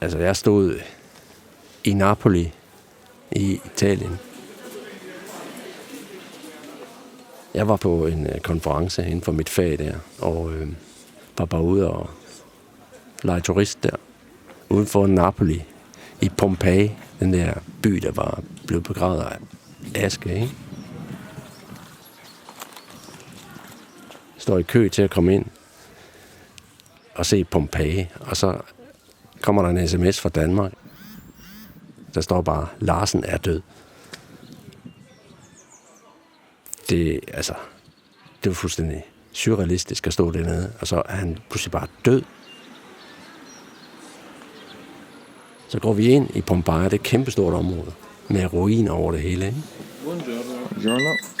Altså, jeg stod i Napoli i Italien. Jeg var på en øh, konference inden for mit fag der, og øh, var bare ude og lege turist der, uden for Napoli, i Pompeji, den der by, der var blevet begravet af aske, ikke? Står i kø til at komme ind og se Pompeji, og så kommer der en sms fra Danmark. Der står bare, Larsen er død. Det, altså, det var fuldstændig surrealistisk at stå dernede, og så er han pludselig bare død. Så går vi ind i Pompeji, det er et kæmpestort område, med ruiner over det hele. Ikke? Buongiorno.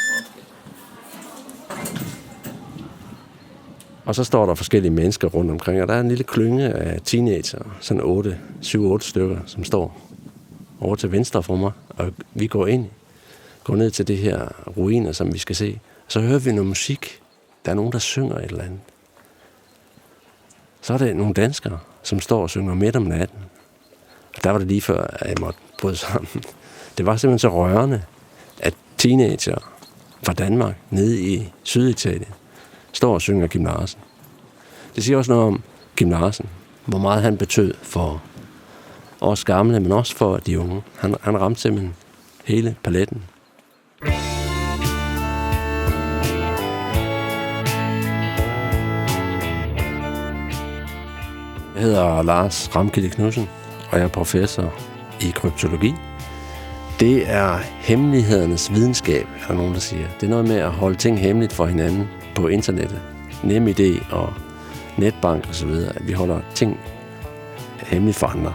Og så står der forskellige mennesker rundt omkring, og der er en lille klynge af teenager, sådan 8, 7-8 stykker, som står over til venstre for mig, og vi går ind, går ned til det her ruiner, som vi skal se. Så hører vi noget musik. Der er nogen, der synger et eller andet. Så er det nogle danskere, som står og synger midt om natten. Og der var det lige før, at jeg måtte bryde sammen. Det var simpelthen så rørende, at teenager fra Danmark nede i Syditalien står og synger Kim Larsen. Det siger også noget om Kim Larsen, hvor meget han betød for os gamle, men også for de unge. Han, han ramte simpelthen hele paletten. Jeg hedder Lars Ramkilde Knudsen, og jeg er professor i kryptologi. Det er hemmelighedernes videnskab, er der nogen, der siger. Det er noget med at holde ting hemmeligt for hinanden på internettet. NemID og netbank og så videre. At vi holder ting hemmeligt for andre.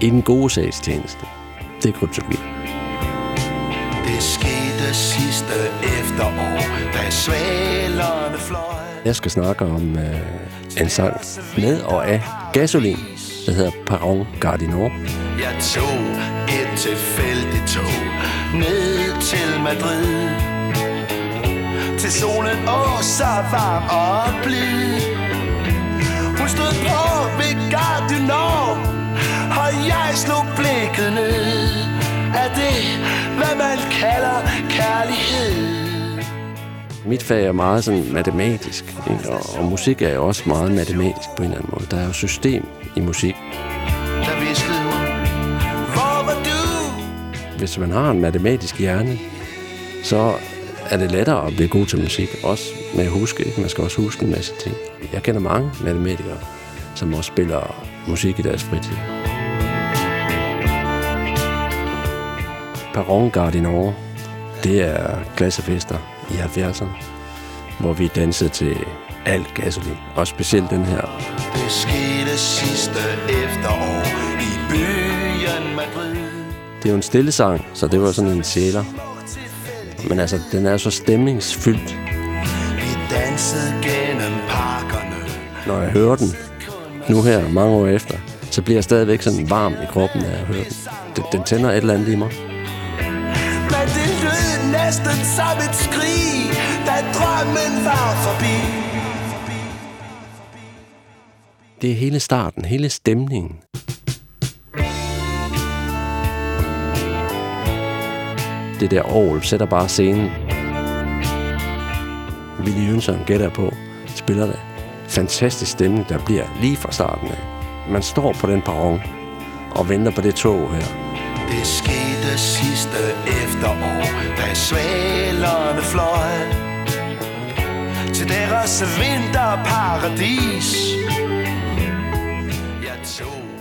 I den gode sags tjeneste. Det er kryptologi. Det skete sidste efterår, da svalerne fløj. Jeg skal snakke om øh, en sang med og af Gasolin, der hedder Paron Gardinor. Jeg tog et tilfældigt tog ned til Madrid. Til solen, åh, så varm og blid. Hun stod på ved Gardinor, og jeg slog blikket ned. Er det, hvad man kalder kærlighed? Mit fag er meget sådan matematisk, ikke? Og, og musik er jo også meget matematisk på en eller anden måde. Der er jo system i musik. Hvis man har en matematisk hjerne, så er det lettere at blive god til musik. Også med at huske. Ikke? Man skal også huske en masse ting. Jeg kender mange matematikere, som også spiller musik i deres fritid. Perron Gardinor, det er klassefester i 70'erne, hvor vi dansede til alt gasolin. Og specielt den her. Det skete sidste efterår i byen Madrid. Det er jo en stille sang, så det var sådan en sjæler. Men altså, den er så stemningsfyldt, Vi dansede gennem parkerne. når jeg hører den nu her, mange år efter, så bliver jeg stadigvæk sådan varm i kroppen, når jeg hører den. Den, den tænder et eller andet i mig. Men det lød næsten som et skrig, da drømmen var forbi. Det er hele starten, hele stemningen. Det der Aarhus sætter bare scenen. Willy Jønsson gætter på, spiller det. Fantastisk stemning, der bliver lige fra starten af. Man står på den perron og venter på det tog her. Det skete sidste efterår, da svalerne fløj til deres vinterparadis.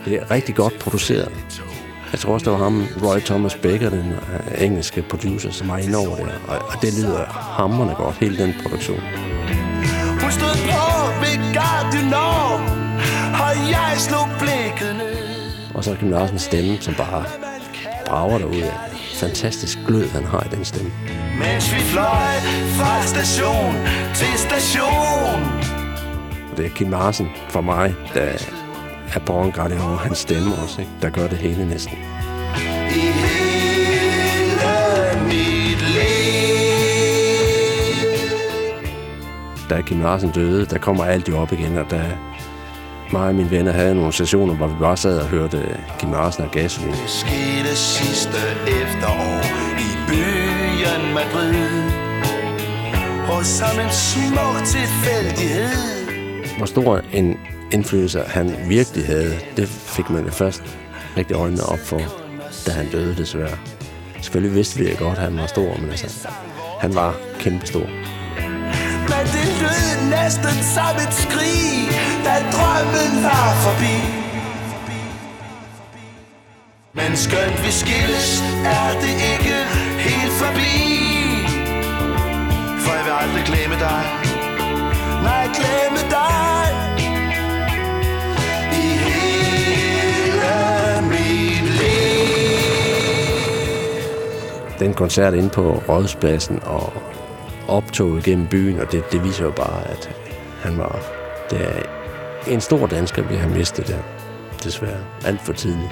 Det er rigtig godt produceret. Jeg tror også, det var ham, Roy Thomas Baker, den øh, engelske producer, som var inde over det. Og, og det lyder hammerende godt, hele den produktion. Hun stod på ved Gardinor, og jeg slog blikket ned. Og så er Kim Larsens stemme, som bare brager derud af. Fantastisk glød, han har i den stemme. Mens vi fløj fra station til station. Det er Kim Larsen for mig, der er Borgen Gardinor, hans stemme også, ikke? der gør det hele næsten. I hele mit liv. da Kim Larsen døde, der kommer alt jo op igen, og da mig og mine venner havde nogle sessioner, hvor vi bare sad og hørte Kim Larsen og Gasolin. Det skete sidste efterår i byen Madrid Og som en smuk tilfældighed Hvor stor en indflydelse han virkelig havde, det fik man det først rigtig øjnene op for, da han døde desværre. Selvfølgelig vidste vi godt, at han var stor, men altså, han var kæmpestor. Men det lød næsten som et skrig Da drømmen var forbi Men skønt vi skilles Er det ikke Den koncert inde på Rådhuspladsen og optoget gennem byen, og det, det viser jo bare, at han var det er en stor dansker, vi har mistet der. Desværre. Alt for tidligt.